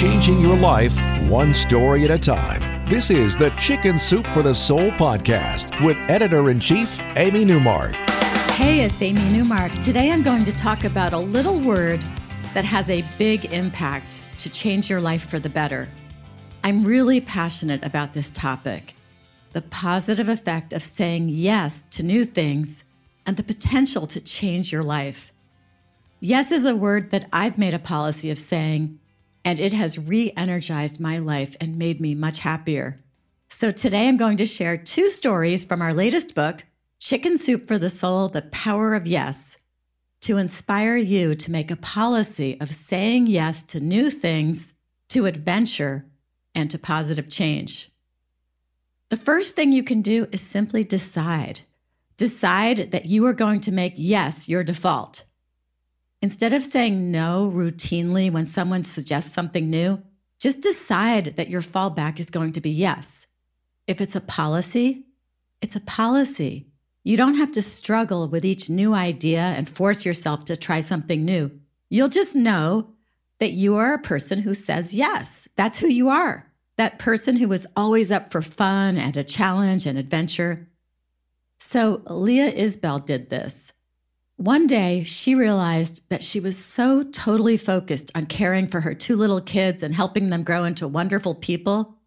changing your life one story at a time. This is the Chicken Soup for the Soul podcast with editor in chief, Amy Newmark. Hey, it's Amy Newmark. Today I'm going to talk about a little word that has a big impact to change your life for the better. I'm really passionate about this topic the positive effect of saying yes to new things and the potential to change your life. Yes is a word that I've made a policy of saying, and it has re energized my life and made me much happier. So today I'm going to share two stories from our latest book, Chicken Soup for the Soul The Power of Yes, to inspire you to make a policy of saying yes to new things, to adventure, and to positive change. The first thing you can do is simply decide. Decide that you are going to make yes your default. Instead of saying no routinely when someone suggests something new, just decide that your fallback is going to be yes. If it's a policy, it's a policy. You don't have to struggle with each new idea and force yourself to try something new. You'll just know that you are a person who says yes. That's who you are. That person who is always up for fun and a challenge and adventure. So Leah Isbell did this. One day, she realized that she was so totally focused on caring for her two little kids and helping them grow into wonderful people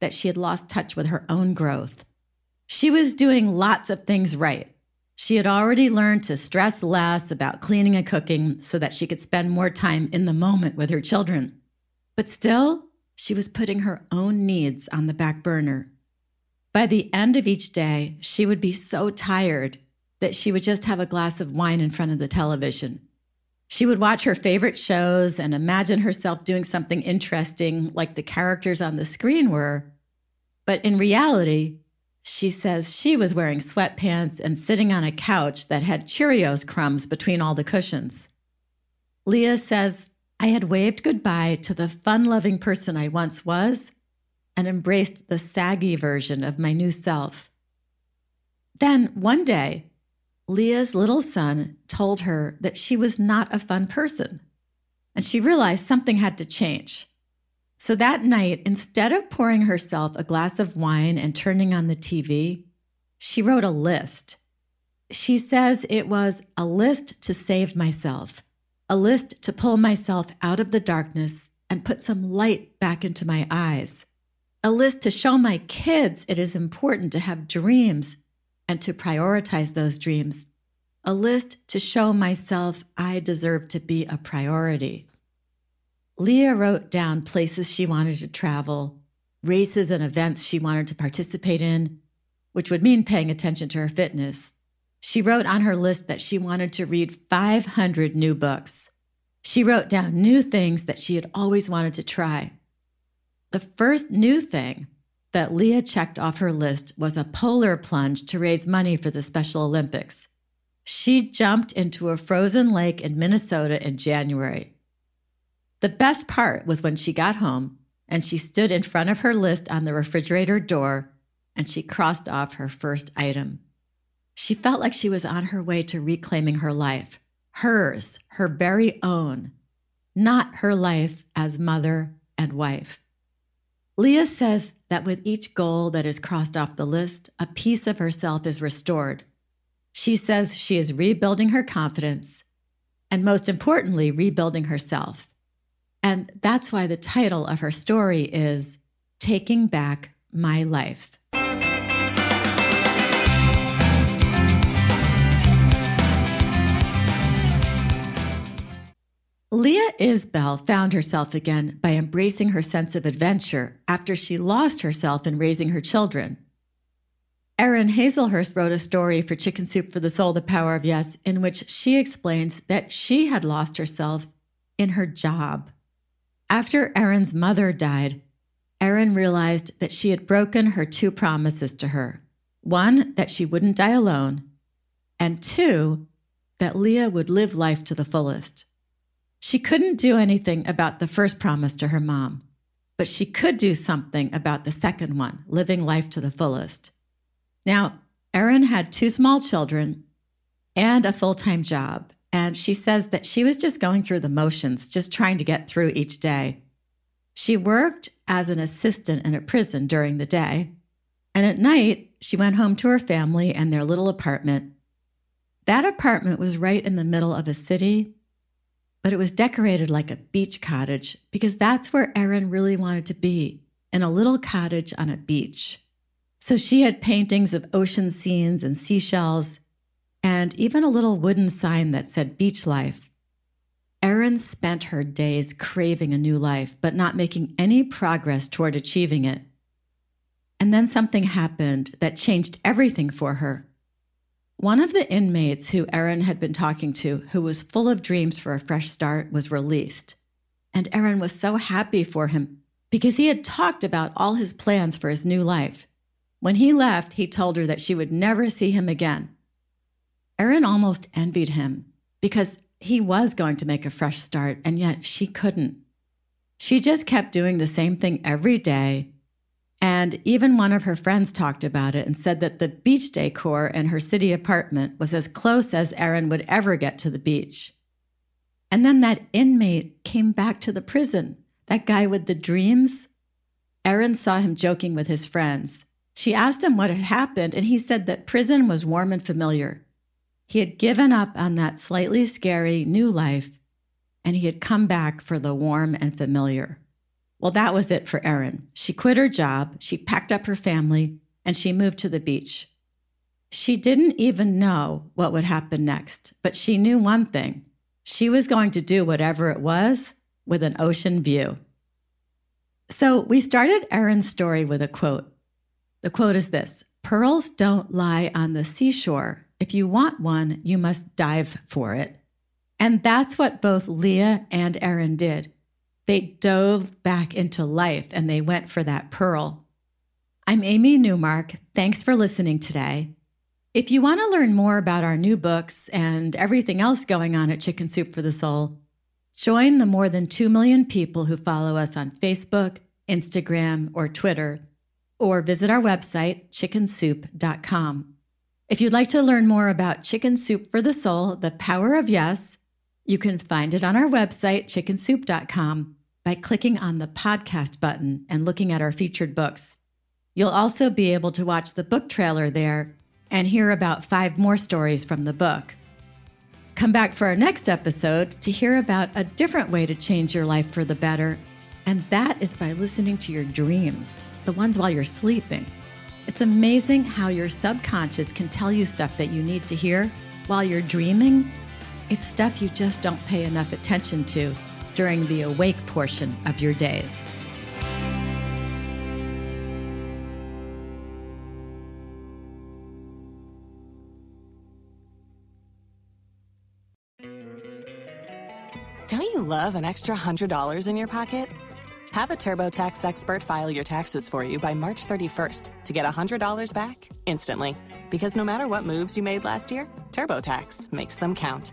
that she had lost touch with her own growth. She was doing lots of things right. She had already learned to stress less about cleaning and cooking so that she could spend more time in the moment with her children. But still, she was putting her own needs on the back burner. By the end of each day, she would be so tired that she would just have a glass of wine in front of the television. She would watch her favorite shows and imagine herself doing something interesting like the characters on the screen were. But in reality, she says she was wearing sweatpants and sitting on a couch that had Cheerios crumbs between all the cushions. Leah says, I had waved goodbye to the fun loving person I once was and embraced the saggy version of my new self. Then one day, Leah's little son told her that she was not a fun person, and she realized something had to change. So that night, instead of pouring herself a glass of wine and turning on the TV, she wrote a list. She says it was a list to save myself, a list to pull myself out of the darkness and put some light back into my eyes, a list to show my kids it is important to have dreams and to prioritize those dreams, a list to show myself I deserve to be a priority. Leah wrote down places she wanted to travel, races and events she wanted to participate in, which would mean paying attention to her fitness. She wrote on her list that she wanted to read 500 new books. She wrote down new things that she had always wanted to try. The first new thing that Leah checked off her list was a polar plunge to raise money for the Special Olympics. She jumped into a frozen lake in Minnesota in January. The best part was when she got home and she stood in front of her list on the refrigerator door and she crossed off her first item. She felt like she was on her way to reclaiming her life, hers, her very own, not her life as mother and wife. Leah says that with each goal that is crossed off the list, a piece of herself is restored. She says she is rebuilding her confidence and, most importantly, rebuilding herself. And that's why the title of her story is Taking Back My Life. Isbell found herself again by embracing her sense of adventure after she lost herself in raising her children. Erin Hazelhurst wrote a story for Chicken Soup for the Soul, The Power of Yes, in which she explains that she had lost herself in her job. After Erin's mother died, Erin realized that she had broken her two promises to her one, that she wouldn't die alone, and two, that Leah would live life to the fullest. She couldn't do anything about the first promise to her mom, but she could do something about the second one, living life to the fullest. Now, Erin had two small children and a full time job, and she says that she was just going through the motions, just trying to get through each day. She worked as an assistant in a prison during the day, and at night, she went home to her family and their little apartment. That apartment was right in the middle of a city, but it was decorated like a beach cottage because that's where Erin really wanted to be in a little cottage on a beach. So she had paintings of ocean scenes and seashells, and even a little wooden sign that said beach life. Erin spent her days craving a new life, but not making any progress toward achieving it. And then something happened that changed everything for her. One of the inmates who Erin had been talking to, who was full of dreams for a fresh start, was released. And Erin was so happy for him because he had talked about all his plans for his new life. When he left, he told her that she would never see him again. Erin almost envied him because he was going to make a fresh start, and yet she couldn't. She just kept doing the same thing every day. And even one of her friends talked about it and said that the beach decor in her city apartment was as close as Erin would ever get to the beach. And then that inmate came back to the prison, that guy with the dreams. Erin saw him joking with his friends. She asked him what had happened, and he said that prison was warm and familiar. He had given up on that slightly scary new life, and he had come back for the warm and familiar. Well, that was it for Erin. She quit her job, she packed up her family, and she moved to the beach. She didn't even know what would happen next, but she knew one thing she was going to do whatever it was with an ocean view. So we started Erin's story with a quote the quote is this Pearls don't lie on the seashore. If you want one, you must dive for it. And that's what both Leah and Erin did. They dove back into life and they went for that pearl. I'm Amy Newmark. Thanks for listening today. If you want to learn more about our new books and everything else going on at Chicken Soup for the Soul, join the more than 2 million people who follow us on Facebook, Instagram, or Twitter or visit our website, chickensoup.com. If you'd like to learn more about Chicken Soup for the Soul, the power of yes, you can find it on our website, chickensoup.com, by clicking on the podcast button and looking at our featured books. You'll also be able to watch the book trailer there and hear about five more stories from the book. Come back for our next episode to hear about a different way to change your life for the better, and that is by listening to your dreams the ones while you're sleeping. It's amazing how your subconscious can tell you stuff that you need to hear while you're dreaming. It's stuff you just don't pay enough attention to during the awake portion of your days. Don't you love an extra $100 in your pocket? Have a TurboTax expert file your taxes for you by March 31st to get $100 back instantly. Because no matter what moves you made last year, TurboTax makes them count.